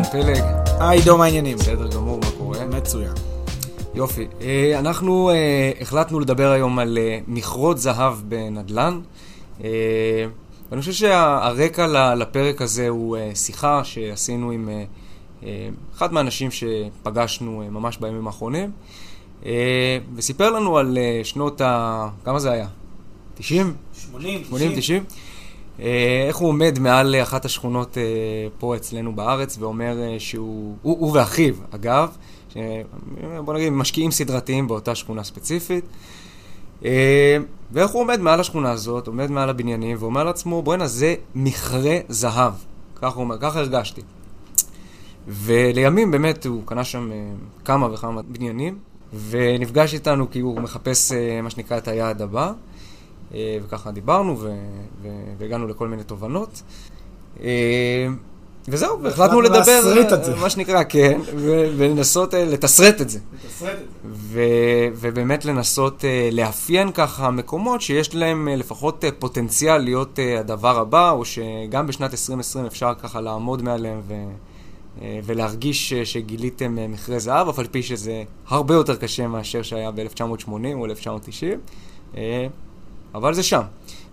אהלן, פלג. היי, עידו, מה העניינים? בסדר גמור, מה קורה? מצוין. יופי. אה, אנחנו אה, החלטנו לדבר היום על אה, מכרות זהב בנדל"ן. ואני חושב שהרקע לפרק הזה הוא שיחה שעשינו עם אחד מהאנשים שפגשנו ממש בימים האחרונים, וסיפר לנו על שנות ה... כמה זה היה? 90? 80, 80, 90? אה, איך הוא עומד מעל אה, אחת השכונות אה, פה אצלנו בארץ ואומר אה, שהוא, הוא, הוא ואחיו, אגב, ש- בוא נגיד משקיעים סדרתיים באותה שכונה ספציפית, אה, ואיך הוא עומד מעל השכונה הזאת, עומד מעל הבניינים ואומר לעצמו, בואנה זה מכרה זהב, ככה הוא אומר, ככה הרגשתי. ולימים באמת הוא קנה שם אה, כמה וכמה בניינים, ונפגש איתנו כי הוא מחפש אה, מה שנקרא את היעד הבא. אה, וככה דיברנו ו- ו- והגענו לכל מיני תובנות. אה, וזהו, והחלטנו לדבר, להסריט את זה. מה שנקרא, כן, ולנסות אה, לתסרט את זה. ו- ובאמת לנסות לאפיין ככה מקומות שיש להם לפחות פוטנציאל להיות הדבר הבא, או שגם בשנת 2020 אפשר ככה לעמוד מעליהם ו- ולהרגיש שגיליתם מכרה זהב, אף על פי שזה הרבה יותר קשה מאשר שהיה ב-1980 או 1990. אבל זה שם.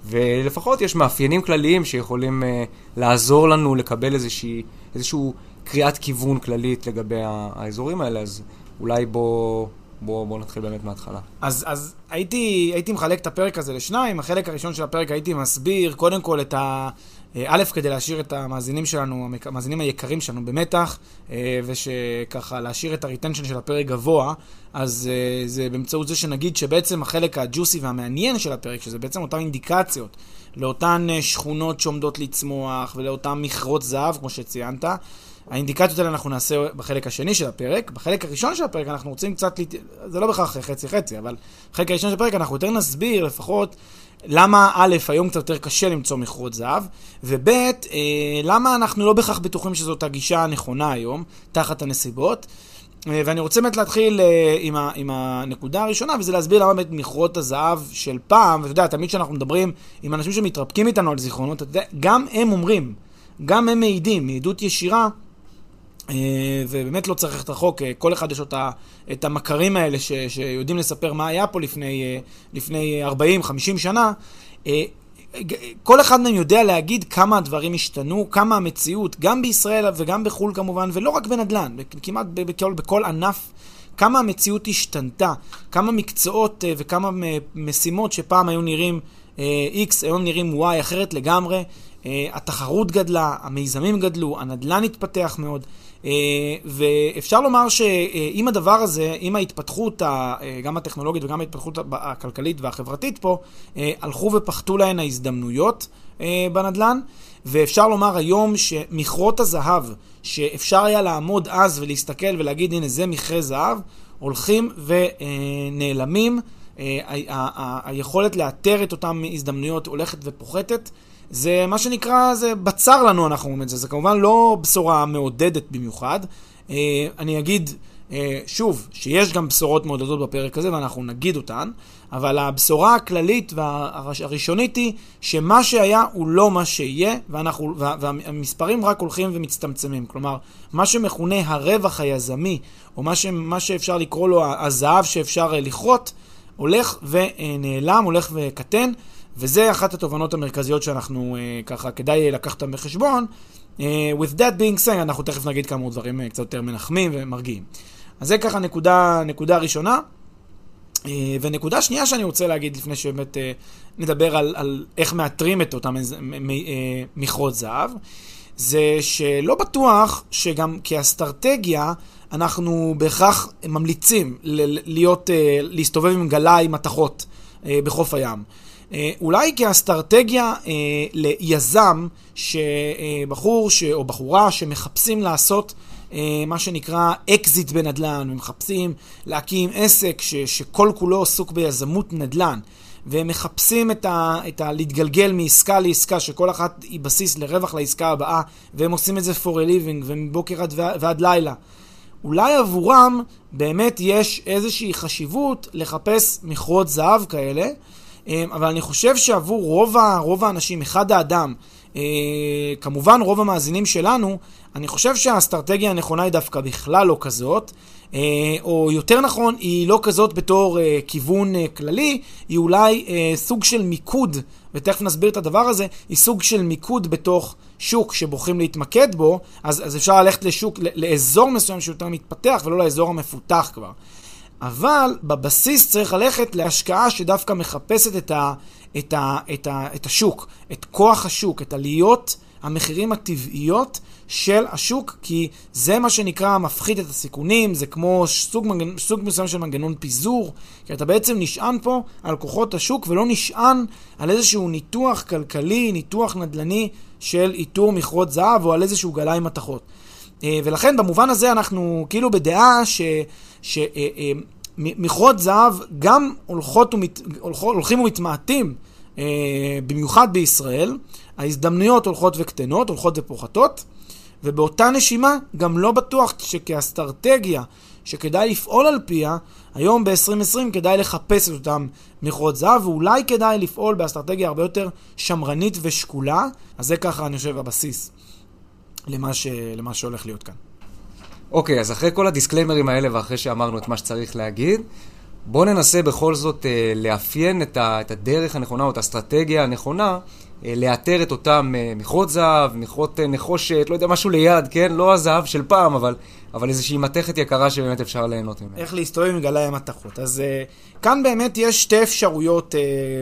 ולפחות יש מאפיינים כלליים שיכולים uh, לעזור לנו לקבל איזושהי, איזשהו קריאת כיוון כללית לגבי האזורים האלה, אז אולי בוא, בוא, בוא נתחיל באמת מההתחלה. אז, אז הייתי, הייתי מחלק את הפרק הזה לשניים. החלק הראשון של הפרק הייתי מסביר קודם כל את ה... אה, א', כדי להשאיר את המאזינים שלנו, המאזינים היקרים שלנו במתח, אה, ושככה להשאיר את הריטנשן של הפרק גבוה, אז אה, זה באמצעות זה שנגיד שבעצם החלק הג'וסי והמעניין של הפרק, שזה בעצם אותן אינדיקציות לאותן שכונות שעומדות לצמוח ולאותן מכרות זהב, כמו שציינת, האינדיקציות האלה אנחנו נעשה בחלק השני של הפרק. בחלק הראשון של הפרק אנחנו רוצים קצת. זה לא בהכרח חצי-חצי, אבל בחלק הראשון של הפרק אנחנו יותר נסביר לפחות למה א', היום קצת יותר קשה למצוא מכרות זהב, וב', אה, למה אנחנו לא בהכרח בטוחים שזאת הגישה הנכונה היום, תחת הנסיבות. אה, ואני רוצה באמת להתחיל אה, עם, ה, עם הנקודה הראשונה, וזה להסביר למה באמת מכרות הזהב של פעם, ואתה יודע, תמיד כשאנחנו מדברים עם אנשים שמתרפקים איתנו על זיכרונות, אתה יודע, גם הם אומרים, גם הם מעידים, מעדות ישירה, ובאמת לא צריך ללכת רחוק, אה, כל אחד יש לו את את המכרים האלה ש, שיודעים לספר מה היה פה לפני, אה, לפני 40-50 שנה. אה, כל אחד מהם יודע להגיד כמה הדברים השתנו, כמה המציאות, גם בישראל וגם בחו"ל כמובן, ולא רק בנדל"ן, כמעט בכל, בכל ענף, כמה המציאות השתנתה, כמה מקצועות אה, וכמה משימות שפעם היו נראים אה, X, היום נראים Y אחרת לגמרי. אה, התחרות גדלה, המיזמים גדלו, הנדל"ן התפתח מאוד. אה, ואפשר לומר שעם הדבר הזה, עם ההתפתחות, אה, גם הטכנולוגית וגם ההתפתחות הכלכלית והחברתית פה, אה, הלכו ופחתו להן ההזדמנויות בנדל"ן, ואפשר לומר היום שמכרות הזהב, שאפשר היה לעמוד אז ולהסתכל ולהגיד, הנה זה מכרה זהב, הולכים ונעלמים. היכולת לאתר את אותן הזדמנויות הולכת ופוחתת. זה מה שנקרא, זה בצר לנו אנחנו אומרים את זה, זה כמובן לא בשורה מעודדת במיוחד. אה, אני אגיד אה, שוב, שיש גם בשורות מעודדות בפרק הזה ואנחנו נגיד אותן, אבל הבשורה הכללית והראשונית היא שמה שהיה הוא לא מה שיהיה, ואנחנו, וה, והמספרים רק הולכים ומצטמצמים. כלומר, מה שמכונה הרווח היזמי, או מה, ש, מה שאפשר לקרוא לו הזהב שאפשר אה, לכרות, הולך ונעלם, הולך וקטן. וזה אחת התובנות המרכזיות שאנחנו uh, ככה כדאי לקחת בחשבון. Uh, with that being said, אנחנו תכף נגיד כמה דברים uh, קצת יותר מנחמים ומרגיעים. אז זה ככה נקודה, נקודה ראשונה. Uh, ונקודה שנייה שאני רוצה להגיד לפני שבאמת uh, נדבר על, על איך מאתרים את אותם uh, מכרות זהב, זה שלא בטוח שגם כאסטרטגיה אנחנו בהכרח ממליצים להיות, להסתובב עם גלאי מתכות בחוף הים. אולי כאסטרטגיה ליזם, שבחור ש... או בחורה שמחפשים לעשות מה שנקרא אקזיט בנדל"ן, ומחפשים להקים עסק ש... שכל כולו עסוק ביזמות נדל"ן. והם מחפשים את ה, את ה... להתגלגל מעסקה לעסקה, שכל אחת היא בסיס לרווח לעסקה הבאה, והם עושים את זה for a living, ומבוקר עד, ועד לילה. אולי עבורם באמת יש איזושהי חשיבות לחפש מכרות זהב כאלה, אבל אני חושב שעבור רוב, ה, רוב האנשים, אחד האדם, אה, כמובן רוב המאזינים שלנו, אני חושב שהאסטרטגיה הנכונה היא דווקא בכלל לא כזאת. אה, או יותר נכון, היא לא כזאת בתור אה, כיוון כללי, היא אולי סוג של מיקוד, ותכף נסביר את הדבר הזה, היא סוג של מיקוד בתוך שוק שבוחרים להתמקד בו, אז, אז אפשר ללכת לשוק, לאזור מסוים שיותר מתפתח, ולא לאזור המפותח כבר. אבל בבסיס צריך ללכת להשקעה שדווקא מחפשת את, ה, את, ה, את, ה, את השוק, את כוח השוק, את עליות המחירים הטבעיות של השוק, כי זה מה שנקרא מפחית את הסיכונים, זה כמו סוג, מנגנ... סוג מסוים של מנגנון פיזור, כי אתה בעצם נשען פה על כוחות השוק ולא נשען על איזשהו ניתוח כלכלי, ניתוח נדל"ני של איתור מכרות זהב או על איזשהו גלאי מתכות. אה, ולכן במובן הזה אנחנו כאילו בדעה ש... ש... אה, אה, מכרות זהב גם הולכות ומת... הולכים ומתמעטים, במיוחד בישראל. ההזדמנויות הולכות וקטנות, הולכות ופוחתות. ובאותה נשימה, גם לא בטוח שכאסטרטגיה שכדאי לפעול על פיה, היום ב-2020 כדאי לחפש את אותם מכרות זהב, ואולי כדאי לפעול באסטרטגיה הרבה יותר שמרנית ושקולה, אז זה ככה, אני חושב, הבסיס למה, ש... למה שהולך להיות כאן. אוקיי, okay, אז אחרי כל הדיסקליימרים האלה ואחרי שאמרנו את מה שצריך להגיד, בואו ננסה בכל זאת אה, לאפיין את, ה, את הדרך הנכונה או את האסטרטגיה הנכונה אה, לאתר את אותם אה, מכרות זהב, מכרות אה, נחושת, לא יודע, משהו ליד, כן? לא הזהב של פעם, אבל, אבל איזושהי מתכת יקרה שבאמת אפשר ליהנות ממנה. איך להסתובב עם גלאי המתכות. אז uh, כאן באמת יש שתי אפשרויות uh,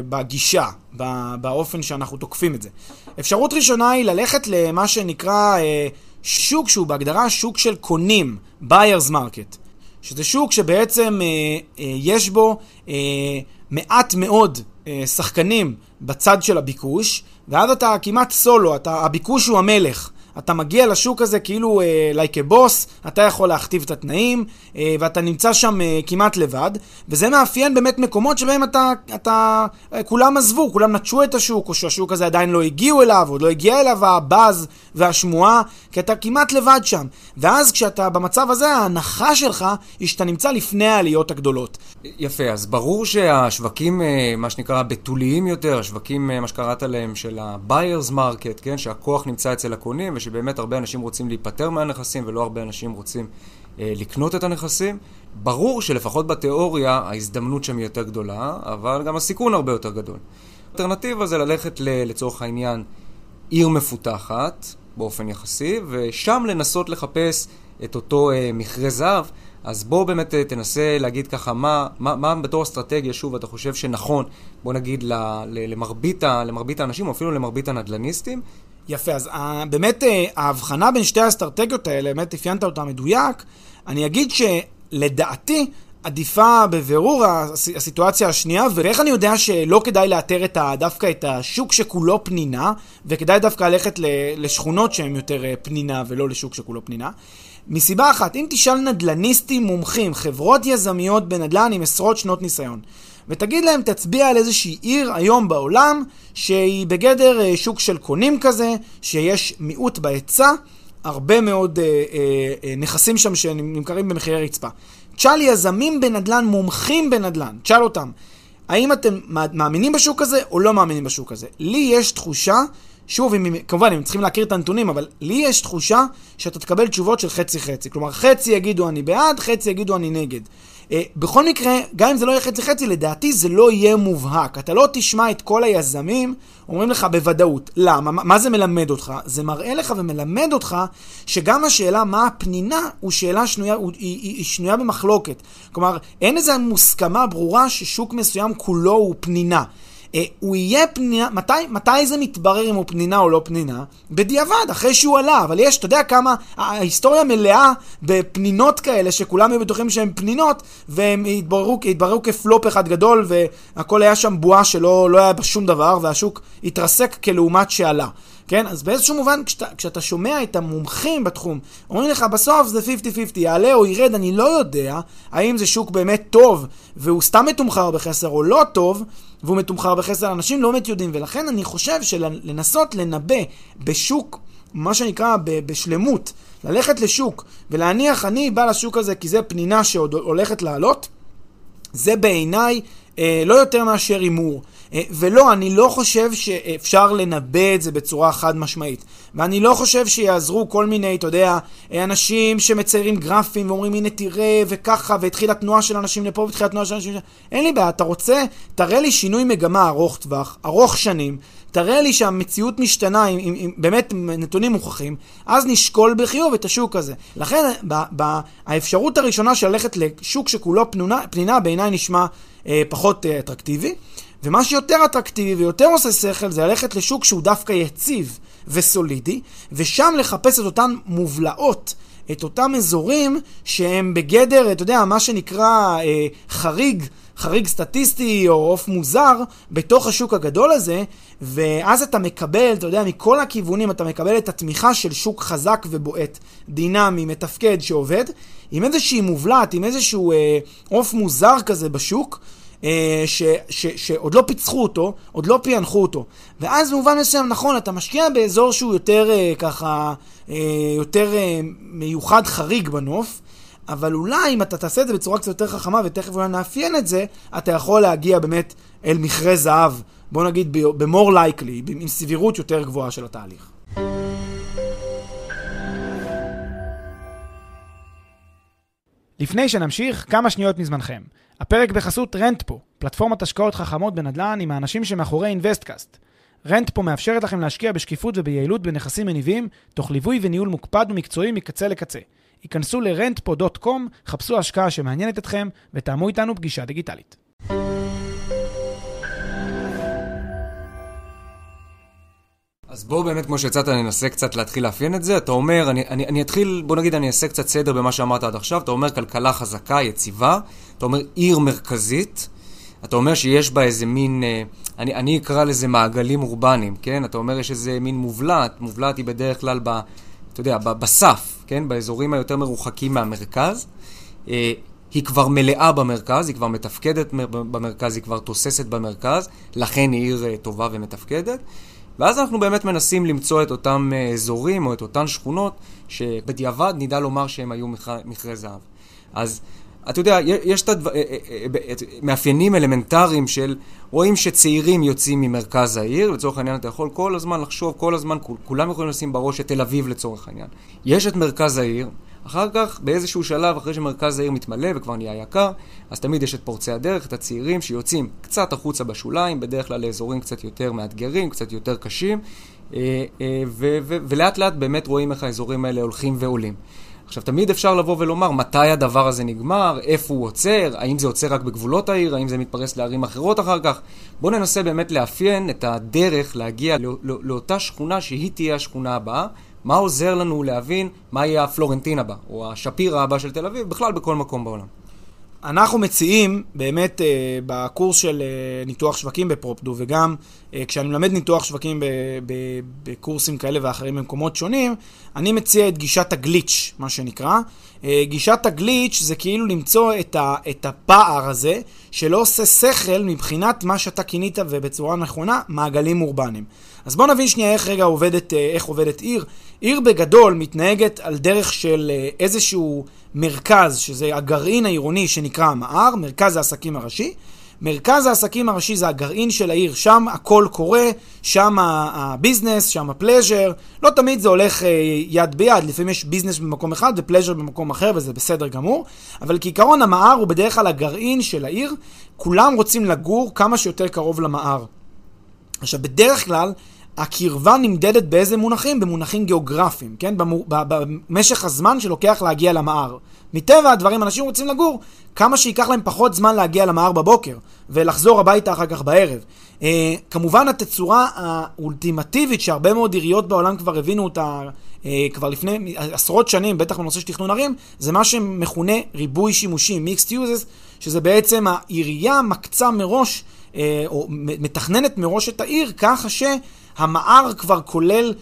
בגישה, באופן שאנחנו תוקפים את זה. אפשרות ראשונה היא ללכת למה שנקרא uh, שוק שהוא בהגדרה שוק של קונים, buyer's market. שזה שוק שבעצם uh, uh, יש בו uh, מעט מאוד uh, שחקנים בצד של הביקוש, ואז אתה כמעט סולו, אתה, הביקוש הוא המלך. אתה מגיע לשוק הזה כאילו לייק uh, בוס, אתה יכול להכתיב את התנאים, uh, ואתה נמצא שם uh, כמעט לבד, וזה מאפיין באמת מקומות שבהם אתה, אתה, כולם עזבו, כולם נטשו את השוק, או שהשוק הזה עדיין לא הגיעו אליו, עוד לא הגיע אליו הבאז והשמועה, כי אתה כמעט לבד שם. ואז כשאתה במצב הזה, ההנחה שלך היא שאתה נמצא לפני העליות הגדולות. יפה, אז ברור שהשווקים, מה שנקרא, בתוליים יותר, השווקים, מה שקראת להם, של ה-buyers market, כן, שהכוח נמצא אצל הקונים, ושבאמת הרבה אנשים רוצים להיפטר מהנכסים ולא הרבה אנשים רוצים אה, לקנות את הנכסים. ברור שלפחות בתיאוריה ההזדמנות שם היא יותר גדולה, אבל גם הסיכון הרבה יותר גדול. האלטרנטיבה זה ללכת ל, לצורך העניין עיר מפותחת באופן יחסי, ושם לנסות לחפש את אותו אה, מכרה זהב. אז בוא באמת אה, תנסה להגיד ככה, מה, מה, מה בתור אסטרטגיה, שוב, אתה חושב שנכון, בוא נגיד, למרבית, למרבית האנשים, או אפילו למרבית הנדלניסטים, יפה, אז uh, באמת uh, ההבחנה בין שתי האסטרטגיות האלה, באמת אפיינת אותה מדויק. אני אגיד שלדעתי עדיפה בבירור הסיטואציה השנייה, ואיך אני יודע שלא כדאי לאתר את ה, דווקא את השוק שכולו פנינה, וכדאי דווקא ללכת לשכונות שהן יותר אה, פנינה ולא לשוק שכולו פנינה? מסיבה אחת, אם תשאל נדלניסטים מומחים, חברות יזמיות בנדל"ן עם עשרות שנות ניסיון, ותגיד להם, תצביע על איזושהי עיר היום בעולם שהיא בגדר אה, שוק של קונים כזה, שיש מיעוט בהיצע, הרבה מאוד אה, אה, אה, נכסים שם שנמכרים במחירי רצפה. תשאל יזמים בנדל"ן, מומחים בנדל"ן, תשאל אותם, האם אתם מאמינים בשוק הזה או לא מאמינים בשוק הזה? לי יש תחושה, שוב, אם, כמובן, הם צריכים להכיר את הנתונים, אבל לי יש תחושה שאתה תקבל תשובות של חצי-חצי. כלומר, חצי יגידו אני בעד, חצי יגידו אני נגד. אה, בכל מקרה, גם אם זה לא יהיה חצי חצי, לדעתי זה לא יהיה מובהק. אתה לא תשמע את כל היזמים אומרים לך בוודאות. למה? מה זה מלמד אותך? זה מראה לך ומלמד אותך שגם השאלה מה הפנינה הוא שאלה שנויה, הוא, היא, היא, היא שנויה במחלוקת. כלומר, אין איזו מוסכמה ברורה ששוק מסוים כולו הוא פנינה. אה, הוא יהיה פנינה, מתי, מתי זה מתברר אם הוא פנינה או לא פנינה? בדיעבד, אחרי שהוא עלה, אבל יש, אתה יודע כמה, ההיסטוריה מלאה בפנינות כאלה, שכולם היו בטוחים שהן פנינות, והם התבררו, התבררו כפלופ אחד גדול, והכל היה שם בועה שלא לא היה בה שום דבר, והשוק התרסק כלעומת שעלה. כן? אז באיזשהו מובן, כשאתה, כשאתה שומע את המומחים בתחום, אומרים לך, בסוף זה 50-50, יעלה או ירד, אני לא יודע האם זה שוק באמת טוב, והוא סתם מתומחר בחסר או לא טוב, והוא מתומחר בחסר, אנשים לא באמת יודעים, ולכן אני חושב שלנסות לנבא בשוק, מה שנקרא, בשלמות, ללכת לשוק ולהניח, אני בא לשוק הזה כי זה פנינה שעוד הולכת לעלות, זה בעיניי לא יותר מאשר הימור. אה, ולא, אני לא חושב שאפשר לנבא את זה בצורה חד משמעית. ואני לא חושב שיעזרו כל מיני, אתה יודע, אה, אנשים שמציירים גרפים ואומרים הנה תראה וככה, והתחילה תנועה של אנשים לפה והתחילה תנועה של אנשים... אין לי בעיה, אתה רוצה, תראה לי שינוי מגמה ארוך טווח, ארוך שנים, תראה לי שהמציאות משתנה עם, עם, עם באמת נתונים מוכחים, אז נשקול בחיוב את השוק הזה. לכן, ב, ב, האפשרות הראשונה של ללכת לשוק שכולו פנונה, פנינה בעיניי נשמע אה, פחות אה, אטרקטיבי. ומה שיותר אטרקטיבי ויותר עושה שכל זה ללכת לשוק שהוא דווקא יציב וסולידי, ושם לחפש את אותן מובלעות, את אותם אזורים שהם בגדר, אתה יודע, מה שנקרא אה, חריג. חריג סטטיסטי או עוף מוזר בתוך השוק הגדול הזה, ואז אתה מקבל, אתה יודע, מכל הכיוונים אתה מקבל את התמיכה של שוק חזק ובועט, דינמי, מתפקד, שעובד, עם איזושהי מובלעת, עם איזשהו אה, עוף אה, מוזר כזה בשוק, אה, ש, ש, שעוד לא פיצחו אותו, עוד לא פענחו אותו. ואז במובן מסוים, נכון, אתה משקיע באזור שהוא יותר אה, ככה, יותר מיוחד, חריג בנוף, אבל אולי אם אתה תעשה את זה בצורה קצת יותר חכמה, ותכף אולי נאפיין את זה, אתה יכול להגיע באמת אל מכרה זהב, בוא נגיד ב-more likely, עם סבירות יותר גבוהה של התהליך. לפני שנמשיך, כמה שניות מזמנכם. הפרק בחסות Rentpo, פלטפורמת השקעות חכמות בנדל"ן עם האנשים שמאחורי InvestCast. Rentpo מאפשרת לכם להשקיע בשקיפות וביעילות בנכסים מניבים, תוך ליווי וניהול מוקפד ומקצועי מקצה לקצה. היכנסו ל-rentpo.com, חפשו השקעה שמעניינת אתכם ותאמו איתנו פגישה דיגיטלית. אז בואו באמת, כמו שיצאת, ננסה קצת להתחיל לאפיין את זה. אתה אומר, אני, אני, אני אתחיל, בוא נגיד, אני אעשה קצת סדר במה שאמרת עד עכשיו. אתה אומר כלכלה חזקה, יציבה. אתה אומר עיר מרכזית. אתה אומר שיש בה איזה מין, אה, אני, אני אקרא לזה מעגלים אורבניים, כן? אתה אומר יש איזה מין מובלעת. מובלעת היא בדרך כלל ב... אתה יודע, בסף, כן? באזורים היותר מרוחקים מהמרכז. אה, היא כבר מלאה במרכז, היא כבר מתפקדת במרכז, היא כבר תוססת במרכז, לכן היא עיר אה, טובה ומתפקדת. ואז אנחנו באמת מנסים למצוא את אותם אה, אזורים או את אותן שכונות שבדיעבד נדע לומר שהם היו מכרה זהב. אז אתה יודע, יש את המאפיינים אלמנטריים של, רואים שצעירים יוצאים ממרכז העיר, לצורך העניין אתה יכול כל הזמן לחשוב, כל הזמן, כולם יכולים לשים בראש את תל אביב לצורך העניין. יש את מרכז העיר, אחר כך, באיזשהו שלב, אחרי שמרכז העיר מתמלא וכבר נהיה יקר, אז תמיד יש את פורצי הדרך, את הצעירים שיוצאים קצת החוצה בשוליים, בדרך כלל לאזורים קצת יותר מאתגרים, קצת יותר קשים, אה, אה, ולאט לאט באמת רואים איך האזורים האלה הולכים ועולים. עכשיו, תמיד אפשר לבוא ולומר מתי הדבר הזה נגמר, איפה הוא עוצר, האם זה עוצר רק בגבולות העיר, האם זה מתפרס לערים אחרות אחר כך. בואו ננסה באמת לאפיין את הדרך להגיע לא, לא, לאותה שכונה שהיא תהיה השכונה הבאה. מה עוזר לנו להבין מה יהיה הפלורנטין הבא, או השפירא הבא של תל אביב, בכלל בכל מקום בעולם. אנחנו מציעים באמת אה, בקורס של אה, ניתוח שווקים בפרופדו, וגם אה, כשאני מלמד ניתוח שווקים ב, ב, בקורסים כאלה ואחרים במקומות שונים, אני מציע את גישת הגליץ', מה שנקרא. אה, גישת הגליץ' זה כאילו למצוא את, ה, את הפער הזה, שלא עושה שכל מבחינת מה שאתה כינית, ובצורה נכונה, מעגלים אורבניים. אז בואו נבין שנייה איך רגע עובדת, אה, איך עובדת עיר. עיר בגדול מתנהגת על דרך של אה, איזשהו מרכז, שזה הגרעין העירוני שנקרא המער, מרכז העסקים הראשי. מרכז העסקים הראשי זה הגרעין של העיר, שם הכל קורה, שם ה business, שם ה pleasure. לא תמיד זה הולך אה, יד ביד, לפעמים יש business במקום אחד ו pleasure במקום אחר, וזה בסדר גמור. אבל כעיקרון המער הוא בדרך כלל הגרעין של העיר, כולם רוצים לגור כמה שיותר קרוב למער. עכשיו, בדרך כלל, הקרבה נמדדת באיזה מונחים? במונחים גיאוגרפיים, כן? במשך הזמן שלוקח להגיע למער. מטבע הדברים, אנשים רוצים לגור כמה שייקח להם פחות זמן להגיע למער בבוקר, ולחזור הביתה אחר כך בערב. אה, כמובן, התצורה האולטימטיבית שהרבה מאוד עיריות בעולם כבר הבינו אותה אה, כבר לפני עשרות שנים, בטח בנושא של תכנון ערים, זה מה שמכונה ריבוי שימושים, mixed uses, שזה בעצם העירייה מקצה מראש, אה, או מתכננת מראש את העיר ככה שהמער כבר כולל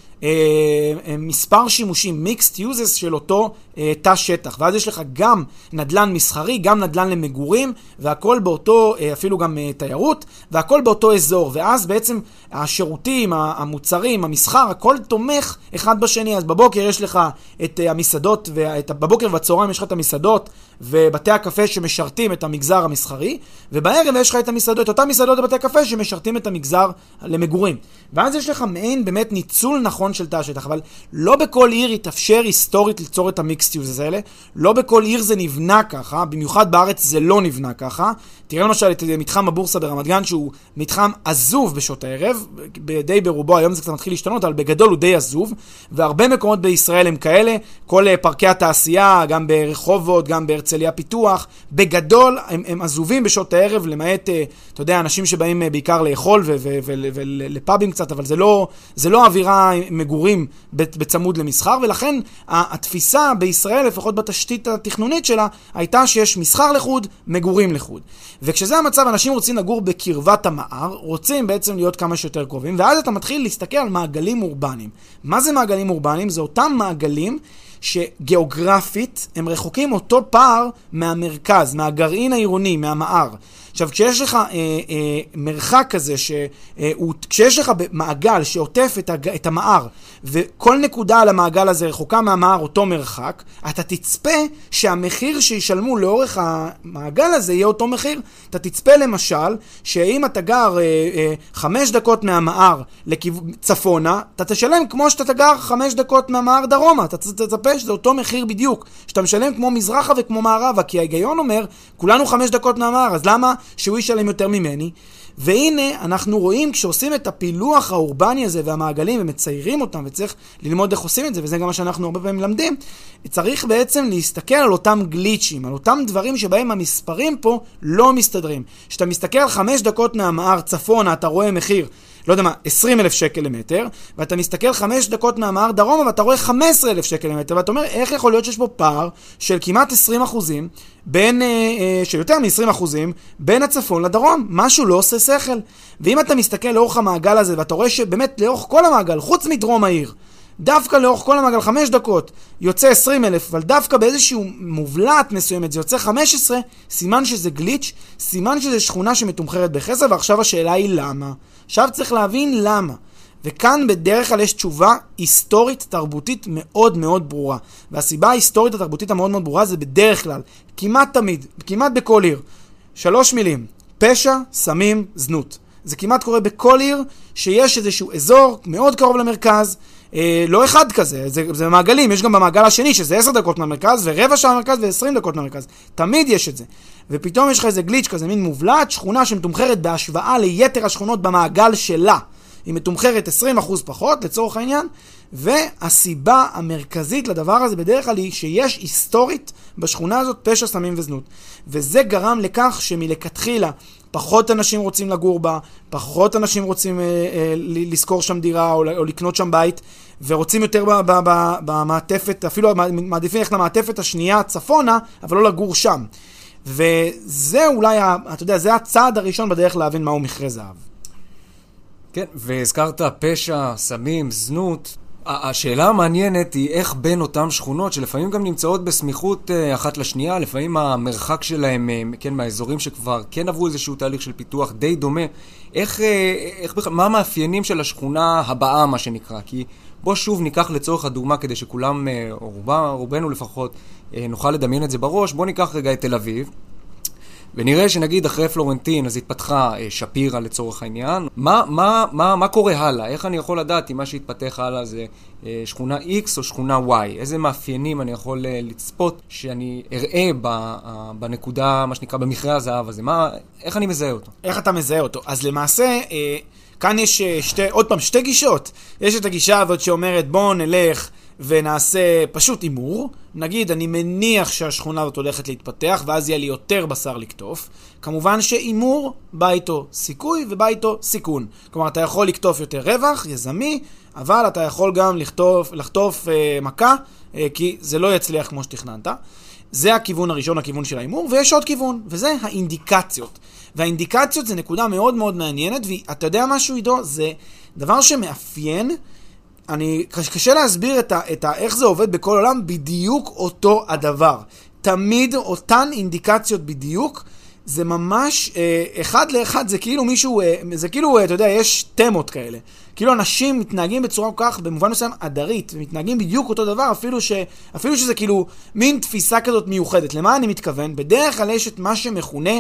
מספר שימושים, mixed uses של אותו אה, תא שטח. ואז יש לך גם נדלן מסחרי, גם נדלן למגורים, והכל באותו, אה, אפילו גם אה, תיירות, והכל באותו אזור. ואז בעצם השירותים, המוצרים, המסחר, הכל תומך אחד בשני. אז בבוקר יש לך את אה, המסעדות, ואת, בבוקר ובצהריים יש לך את המסעדות ובתי הקפה שמשרתים את המגזר המסחרי, ובערב יש לך את המסעדות, את אותן מסעדות ובתי קפה שמשרתים את המגזר למגורים. ואז יש לך מעין באמת ניצול נכון של תא השטח, אבל לא בכל עיר יתאפשר היסטורית ליצור את המיקסטיוז האלה, לא בכל עיר זה נבנה ככה, במיוחד בארץ זה לא נבנה ככה. תראה למשל את מתחם הבורסה ברמת גן, שהוא מתחם עזוב בשעות הערב, די ברובו, היום זה קצת מתחיל להשתנות, אבל בגדול הוא די עזוב, והרבה מקומות בישראל הם כאלה, כל אה, פארקי התעשייה, גם ברחובות, גם בהרצליה פיתוח, בגדול הם, הם עזובים בשעות הערב, למעט, אה, אתה יודע, אנשים שבאים אה, בעיקר לאכול ולפאבים קצת, אבל זה לא, זה לא אווירה מגורים בצמוד למסחר, ולכן התפיסה בישראל, לפחות בתשתית התכנונית שלה, הייתה שיש מסחר לחוד, מגורים לחוד. וכשזה המצב, אנשים רוצים לגור בקרבת המער, רוצים בעצם להיות כמה שיותר קרובים, ואז אתה מתחיל להסתכל על מעגלים אורבניים. מה זה מעגלים אורבניים? זה אותם מעגלים שגיאוגרפית הם רחוקים אותו פער מהמרכז, מהגרעין העירוני, מהמער. עכשיו, כשיש לך אה, אה, מרחק כזה, ש, אה, הוא, כשיש לך מעגל שעוטף את, הג, את המער, וכל נקודה על המעגל הזה רחוקה מהמער אותו מרחק, אתה תצפה שהמחיר שישלמו לאורך המעגל הזה יהיה אותו מחיר. אתה תצפה למשל, שאם אתה גר אה, אה, חמש דקות מהמער לכיו... צפונה, אתה תשלם כמו שאתה גר חמש דקות מהמער דרומה. אתה תצפה שזה אותו מחיר בדיוק. שאתה משלם כמו מזרחה וכמו מערבה, כי ההיגיון אומר, כולנו חמש דקות מהמער, אז למה שהוא ישלם יותר ממני. והנה, אנחנו רואים כשעושים את הפילוח האורבני הזה והמעגלים ומציירים אותם, וצריך ללמוד איך עושים את זה, וזה גם מה שאנחנו הרבה פעמים מלמדים, צריך בעצם להסתכל על אותם גליצ'ים, על אותם דברים שבהם המספרים פה לא מסתדרים. כשאתה מסתכל חמש דקות מהמער צפונה, אתה רואה מחיר לא יודע מה, 20 אלף שקל למטר, ואתה מסתכל חמש דקות מהמהר דרומה ואתה רואה 15 אלף שקל למטר, ואתה אומר, איך יכול להיות שיש פה פער של כמעט 20 אחוזים, בין, אה, אה, של יותר מ-20 אחוזים, בין הצפון לדרום? משהו לא עושה שכל. ואם אתה מסתכל לאורך המעגל הזה, ואתה רואה שבאמת לאורך כל המעגל, חוץ מדרום העיר, דווקא לאורך כל המעגל חמש דקות יוצא 20 אלף, אבל דווקא באיזשהו מובלעת מסוימת זה יוצא 15, סימן שזה גליץ', סימן שזה שכונה שמתומחרת בחסר, ועכשיו השאלה היא למה. עכשיו צריך להבין למה. וכאן בדרך כלל יש תשובה היסטורית תרבותית מאוד מאוד ברורה. והסיבה ההיסטורית התרבותית המאוד מאוד ברורה זה בדרך כלל, כמעט תמיד, כמעט בכל עיר. שלוש מילים, פשע, סמים, זנות. זה כמעט קורה בכל עיר שיש איזשהו אזור מאוד קרוב למרכז, אה, לא אחד כזה, זה, זה מעגלים, יש גם במעגל השני שזה עשר דקות מהמרכז ורבע שעה מהמרכז ועשרים דקות מהמרכז, תמיד יש את זה. ופתאום יש לך איזה גליץ' כזה, מין מובלעת, שכונה שמתומחרת בהשוואה ליתר השכונות במעגל שלה. היא מתומחרת 20% פחות, לצורך העניין, והסיבה המרכזית לדבר הזה בדרך כלל היא שיש היסטורית בשכונה הזאת פשע, סמים וזנות. וזה גרם לכך שמלכתחילה פחות אנשים רוצים לגור בה, פחות אנשים רוצים אה, אה, לשכור שם דירה או, או לקנות שם בית, ורוצים יותר במעטפת, אפילו מעדיפים ללכת למעטפת השנייה צפונה, אבל לא לגור שם. וזה אולי, אתה יודע, זה הצעד הראשון בדרך להבין מהו מכרה זהב. כן, והזכרת פשע, סמים, זנות. השאלה המעניינת היא איך בין אותן שכונות, שלפעמים גם נמצאות בסמיכות אה, אחת לשנייה, לפעמים המרחק שלהם, אה, כן, מהאזורים שכבר כן עברו איזשהו תהליך של פיתוח די דומה, איך, אה, איך בכלל, מה המאפיינים של השכונה הבאה, מה שנקרא? כי בוא שוב ניקח לצורך הדוגמה, כדי שכולם, או רובנו לפחות, נוכל לדמיין את זה בראש, בוא ניקח רגע את תל אביב. ונראה שנגיד אחרי פלורנטין אז התפתחה אה, שפירא לצורך העניין. מה, מה, מה, מה קורה הלאה? איך אני יכול לדעת אם מה שהתפתח הלאה זה אה, שכונה X או שכונה Y? איזה מאפיינים אני יכול אה, לצפות שאני אראה ב, אה, בנקודה, מה שנקרא, במכרה הזהב הזה? מה, איך אני מזהה אותו? איך אתה מזהה אותו? אז למעשה... אה... כאן יש אה, שתי, עוד פעם, שתי גישות. יש את הגישה הזאת שאומרת, בואו נלך ונעשה פשוט הימור. נגיד, אני מניח שהשכונה הזאת הולכת להתפתח, ואז יהיה לי יותר בשר לקטוף. כמובן שהימור, בא איתו סיכוי ובא איתו סיכון. כלומר, אתה יכול לקטוף יותר רווח, יזמי, אבל אתה יכול גם לחטוף, לחטוף אה, מכה, אה, כי זה לא יצליח כמו שתכננת. זה הכיוון הראשון, הכיוון של ההימור, ויש עוד כיוון, וזה האינדיקציות. והאינדיקציות זה נקודה מאוד מאוד מעניינת, ואתה יודע משהו, עידו? זה דבר שמאפיין, אני, קשה להסביר את ה, את ה, איך זה עובד בכל העולם, בדיוק אותו הדבר. תמיד אותן אינדיקציות בדיוק. זה ממש אה, אחד לאחד, זה כאילו מישהו, אה, זה כאילו, אה, אתה יודע, יש תמות כאלה. כאילו אנשים מתנהגים בצורה כל כך, במובן מסוים, עדרית, ומתנהגים בדיוק אותו דבר, אפילו, ש, אפילו שזה כאילו מין תפיסה כזאת מיוחדת. למה אני מתכוון? בדרך כלל יש את מה שמכונה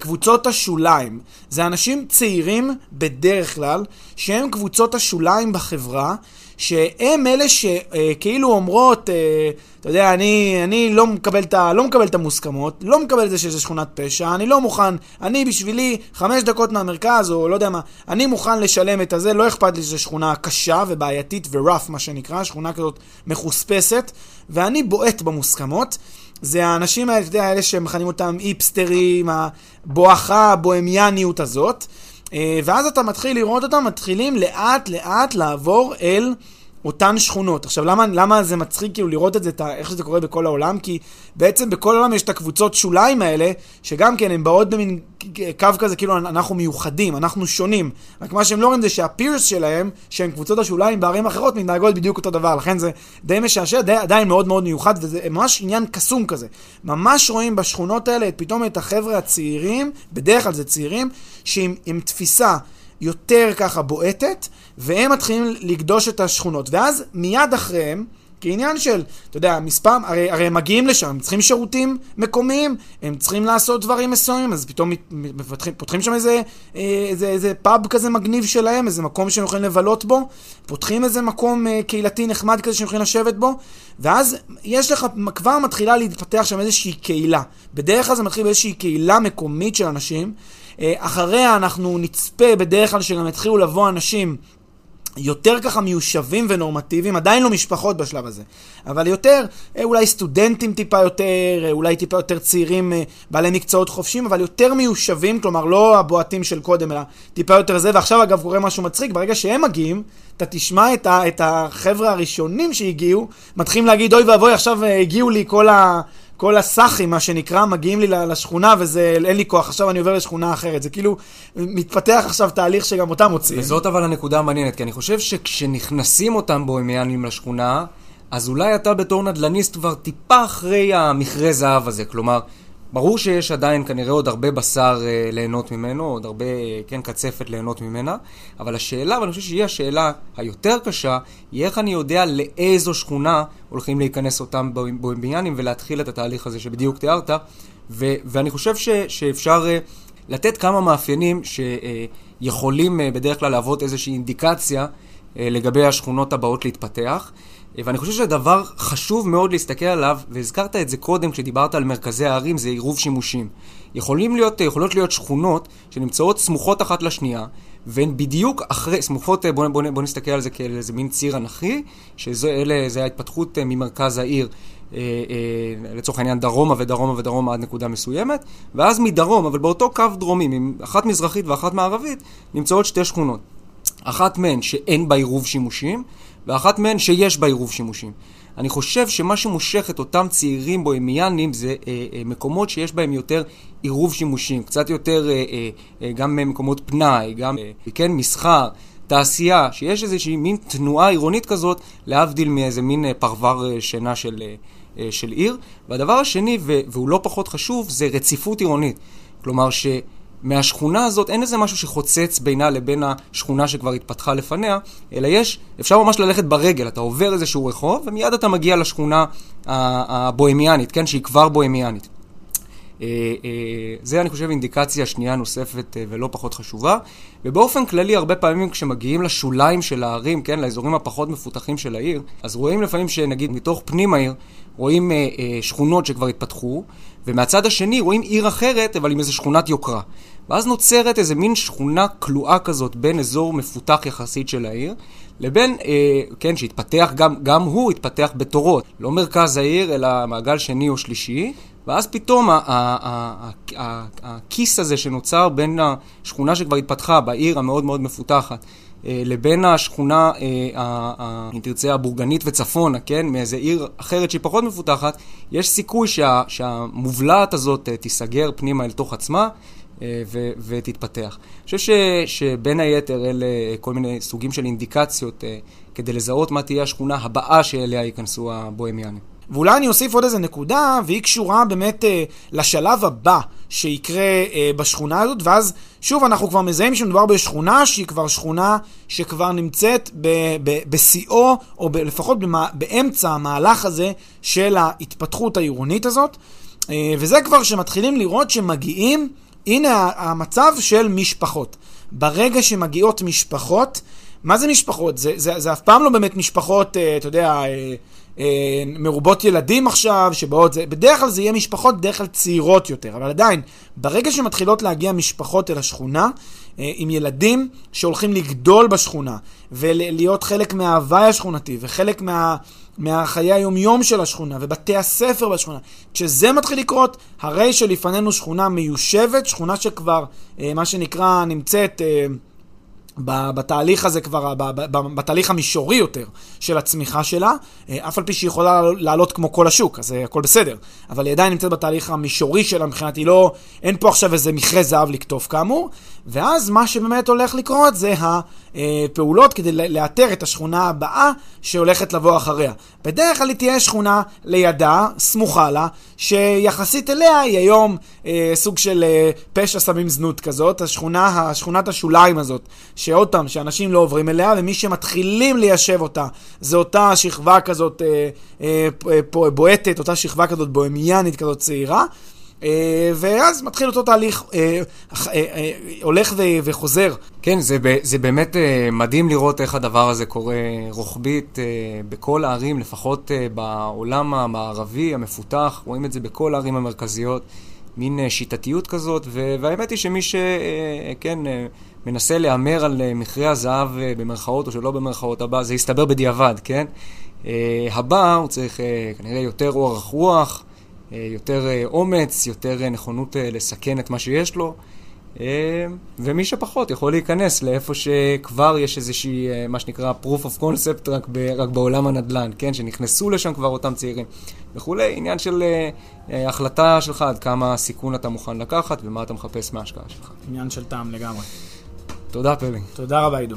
קבוצות השוליים. זה אנשים צעירים, בדרך כלל, שהם קבוצות השוליים בחברה, שהם אלה שכאילו אומרות, אה, אתה יודע, אני, אני לא, מקבל את, לא מקבל את המוסכמות, לא מקבל את זה שזה שכונת פשע, אני לא מוכן, אני בשבילי חמש דקות מהמרכז, או לא יודע מה, אני מוכן לשלם את הזה, לא אכפת לי שזו שכונה קשה ובעייתית ורף, מה שנקרא, שכונה כזאת מחוספסת, ואני בועט במוסכמות. זה האנשים האלה, אתה יודע, אלה שמכנים אותם איפסטרים, הבואכה, הבוהמיאניות הזאת. אה, ואז אתה מתחיל לראות אותם, מתחילים לאט לאט לעבור אל אותן שכונות. עכשיו, למה, למה זה מצחיק כאילו לראות את זה, איך שזה קורה בכל העולם? כי בעצם בכל העולם יש את הקבוצות שוליים האלה, שגם כן הן באות במין קו כזה, כאילו אנחנו מיוחדים, אנחנו שונים. רק מה שהם לא רואים זה שהפירס שלהם, שהם קבוצות השוליים בערים אחרות, מתנהגות בדיוק אותו דבר. לכן זה די משעשע, די, עדיין מאוד מאוד מיוחד, וזה ממש עניין קסום כזה. ממש רואים בשכונות האלה פתאום את החבר'ה הצעירים, בדרך כלל זה צעירים, שעם תפיסה יותר ככה בועטת, והם מתחילים לקדוש את השכונות. ואז מיד אחריהם, כעניין של, אתה יודע, מספר, הרי, הרי הם מגיעים לשם, הם צריכים שירותים מקומיים, הם צריכים לעשות דברים מסוימים, אז פתאום מפתחים, פותחים שם איזה, אה, איזה, איזה פאב כזה מגניב שלהם, איזה מקום שהם יכולים לבלות בו, פותחים איזה מקום אה, קהילתי נחמד כזה שהם יכולים לשבת בו, ואז יש לך, כבר מתחילה להתפתח שם איזושהי קהילה. בדרך כלל זה מתחיל באיזושהי קהילה מקומית של אנשים, אחריה אנחנו נצפה בדרך כלל שגם יתחילו לבוא אנשים יותר ככה מיושבים ונורמטיביים, עדיין לא משפחות בשלב הזה, אבל יותר, אה, אולי סטודנטים טיפה יותר, אה, אולי טיפה יותר צעירים, בעלי מקצועות חופשיים, אבל יותר מיושבים, כלומר לא הבועטים של קודם, אלא טיפה יותר זה, ועכשיו אגב קורה משהו מצחיק, ברגע שהם מגיעים, אתה תשמע את, ה, את החבר'ה הראשונים שהגיעו, מתחילים להגיד, אוי ואבוי, עכשיו הגיעו לי כל ה... כל הסאחים, מה שנקרא, מגיעים לי לשכונה וזה, אין לי כוח, עכשיו אני עובר לשכונה אחרת. זה כאילו, מתפתח עכשיו תהליך שגם אותם מוצאים. וזאת אבל הנקודה המעניינת, כי אני חושב שכשנכנסים אותם בוהמיאנים לשכונה, אז אולי אתה בתור נדל"ניסט כבר טיפה אחרי המכרה זהב הזה. כלומר, ברור שיש עדיין כנראה עוד הרבה בשר אה, ליהנות ממנו, עוד הרבה, אה, כן, קצפת ליהנות ממנה, אבל השאלה, ואני חושב שהיא השאלה היותר קשה, היא איך אני יודע לאיזו שכונה הולכים להיכנס אותם בניינים ולהתחיל את התהליך הזה שבדיוק תיארת, ו- ואני חושב ש- שאפשר אה, לתת כמה מאפיינים שיכולים אה, בדרך כלל להוות איזושהי אינדיקציה אה, לגבי השכונות הבאות להתפתח. ואני חושב שדבר חשוב מאוד להסתכל עליו, והזכרת את זה קודם כשדיברת על מרכזי הערים, זה עירוב שימושים. יכולים להיות, יכולות להיות שכונות שנמצאות סמוכות אחת לשנייה, והן בדיוק אחרי, סמוכות, בוא, בוא, בוא נסתכל על זה כאל איזה מין ציר אנכי, שזה ההתפתחות אה, ממרכז העיר. אה, אה, לצורך העניין דרומה ודרומה ודרומה עד נקודה מסוימת, ואז מדרום, אבל באותו קו דרומי, אחת מזרחית ואחת מערבית, נמצאות שתי שכונות. אחת מהן שאין בה עירוב שימושים, ואחת מהן שיש בה עירוב שימושים. אני חושב שמה שמושך את אותם צעירים בוהמיאנים זה אה, אה, מקומות שיש בהם יותר עירוב שימושים, קצת יותר אה, אה, אה, גם מקומות פנאי, גם אה, כן מסחר, תעשייה, שיש איזושהי מין תנועה עירונית כזאת, להבדיל מאיזה מין אה, פרבר אה, שינה של, אה, אה, של עיר. והדבר השני, והוא לא פחות חשוב, זה רציפות עירונית. כלומר, ש... מהשכונה הזאת אין איזה משהו שחוצץ בינה לבין השכונה שכבר התפתחה לפניה, אלא יש, אפשר ממש ללכת ברגל, אתה עובר איזשהו רחוב, ומיד אתה מגיע לשכונה הבוהמיאנית, כן, שהיא כבר בוהמיאנית. אה, אה, זה, אני חושב, אינדיקציה שנייה נוספת אה, ולא פחות חשובה. ובאופן כללי, הרבה פעמים כשמגיעים לשוליים של הערים, כן, לאזורים הפחות מפותחים של העיר, אז רואים לפעמים שנגיד מתוך פנים העיר, רואים שכונות שכבר התפתחו, ומהצד השני רואים עיר אחרת, אבל עם איזו שכונת יוקרה. ואז נוצרת איזה מין שכונה כלואה כזאת בין אזור מפותח יחסית של העיר, לבין, אה, כן, שהתפתח, גם, גם הוא התפתח בתורות. לא מרכז העיר, אלא מעגל שני או שלישי, ואז פתאום הכיס הזה שנוצר בין השכונה שכבר התפתחה בעיר המאוד מאוד מפותחת, אה, לבין השכונה, אה, אם תרצה, הבורגנית וצפונה, כן? מאיזה עיר אחרת שהיא פחות מפותחת, יש סיכוי שה, שהמובלעת הזאת אה, תיסגר פנימה אל תוך עצמה. ו- ותתפתח. אני חושב ש- שבין היתר אלה כל מיני סוגים של אינדיקציות כדי לזהות מה תהיה השכונה הבאה שאליה ייכנסו הבוהמיאנים. ואולי אני אוסיף עוד איזה נקודה, והיא קשורה באמת אה, לשלב הבא שיקרה אה, בשכונה הזאת, ואז שוב אנחנו כבר מזהים שמדובר בשכונה שהיא כבר שכונה שכבר נמצאת בשיאו, או ב- לפחות במה, באמצע המהלך הזה של ההתפתחות העירונית הזאת, אה, וזה כבר שמתחילים לראות שמגיעים, הנה המצב של משפחות. ברגע שמגיעות משפחות, מה זה משפחות? זה, זה, זה אף פעם לא באמת משפחות, אה, אתה יודע, אה, מרובות ילדים עכשיו, שבאות, זה, בדרך כלל זה יהיה משפחות בדרך כלל צעירות יותר, אבל עדיין, ברגע שמתחילות להגיע משפחות אל השכונה, אה, עם ילדים שהולכים לגדול בשכונה, ולהיות חלק מההוואי השכונתי, וחלק מה... מהחיי היומיום של השכונה ובתי הספר בשכונה. כשזה מתחיל לקרות, הרי שלפנינו שכונה מיושבת, שכונה שכבר, אה, מה שנקרא, נמצאת... אה, בתהליך הזה כבר, בתהליך המישורי יותר של הצמיחה שלה, אה, אף על פי שהיא יכולה לעלות כמו כל השוק, אז הכל בסדר. אבל היא עדיין נמצאת בתהליך המישורי שלה, מבחינת היא לא, אין פה עכשיו איזה מכרה זהב לקטוף כאמור, ואז מה שבאמת הולך לקרות זה הפעולות כדי לאתר את השכונה הבאה שהולכת לבוא אחריה. בדרך כלל היא תהיה שכונה לידה, סמוכה לה, שיחסית אליה היא היום אה, סוג של אה, פשע סמים זנות כזאת, השכונה, השכונת השוליים הזאת, שעוד פעם, שאנשים לא עוברים אליה, ומי שמתחילים ליישב אותה, זה אותה שכבה כזאת אה, אה, בועטת, אותה שכבה כזאת בוהמיאנית כזאת צעירה. אה, ואז מתחיל אותו תהליך, אה, אה, הולך וחוזר. כן, זה, זה באמת מדהים לראות איך הדבר הזה קורה רוחבית בכל הערים, לפחות בעולם המערבי המפותח, רואים את זה בכל הערים המרכזיות, מין שיטתיות כזאת, והאמת היא שמי שכן מנסה להמר על מכרה הזהב במרכאות או שלא במרכאות הבא, זה יסתבר בדיעבד, כן? הבא, הוא צריך כנראה יותר אורך רוח. אה, יותר אה, אומץ, יותר אה, נכונות לסכן את מה שיש לו. ומי שפחות יכול להיכנס לאיפה שכבר יש איזושהי, מה שנקרא proof of concept רק, ב, רק בעולם הנדל"ן, כן? שנכנסו לשם כבר אותם צעירים וכולי. עניין של החלטה שלך עד כמה סיכון אתה מוכן לקחת ומה אתה מחפש מההשקעה שלך. עניין של טעם לגמרי. תודה, פלי. תודה רבה, עידו.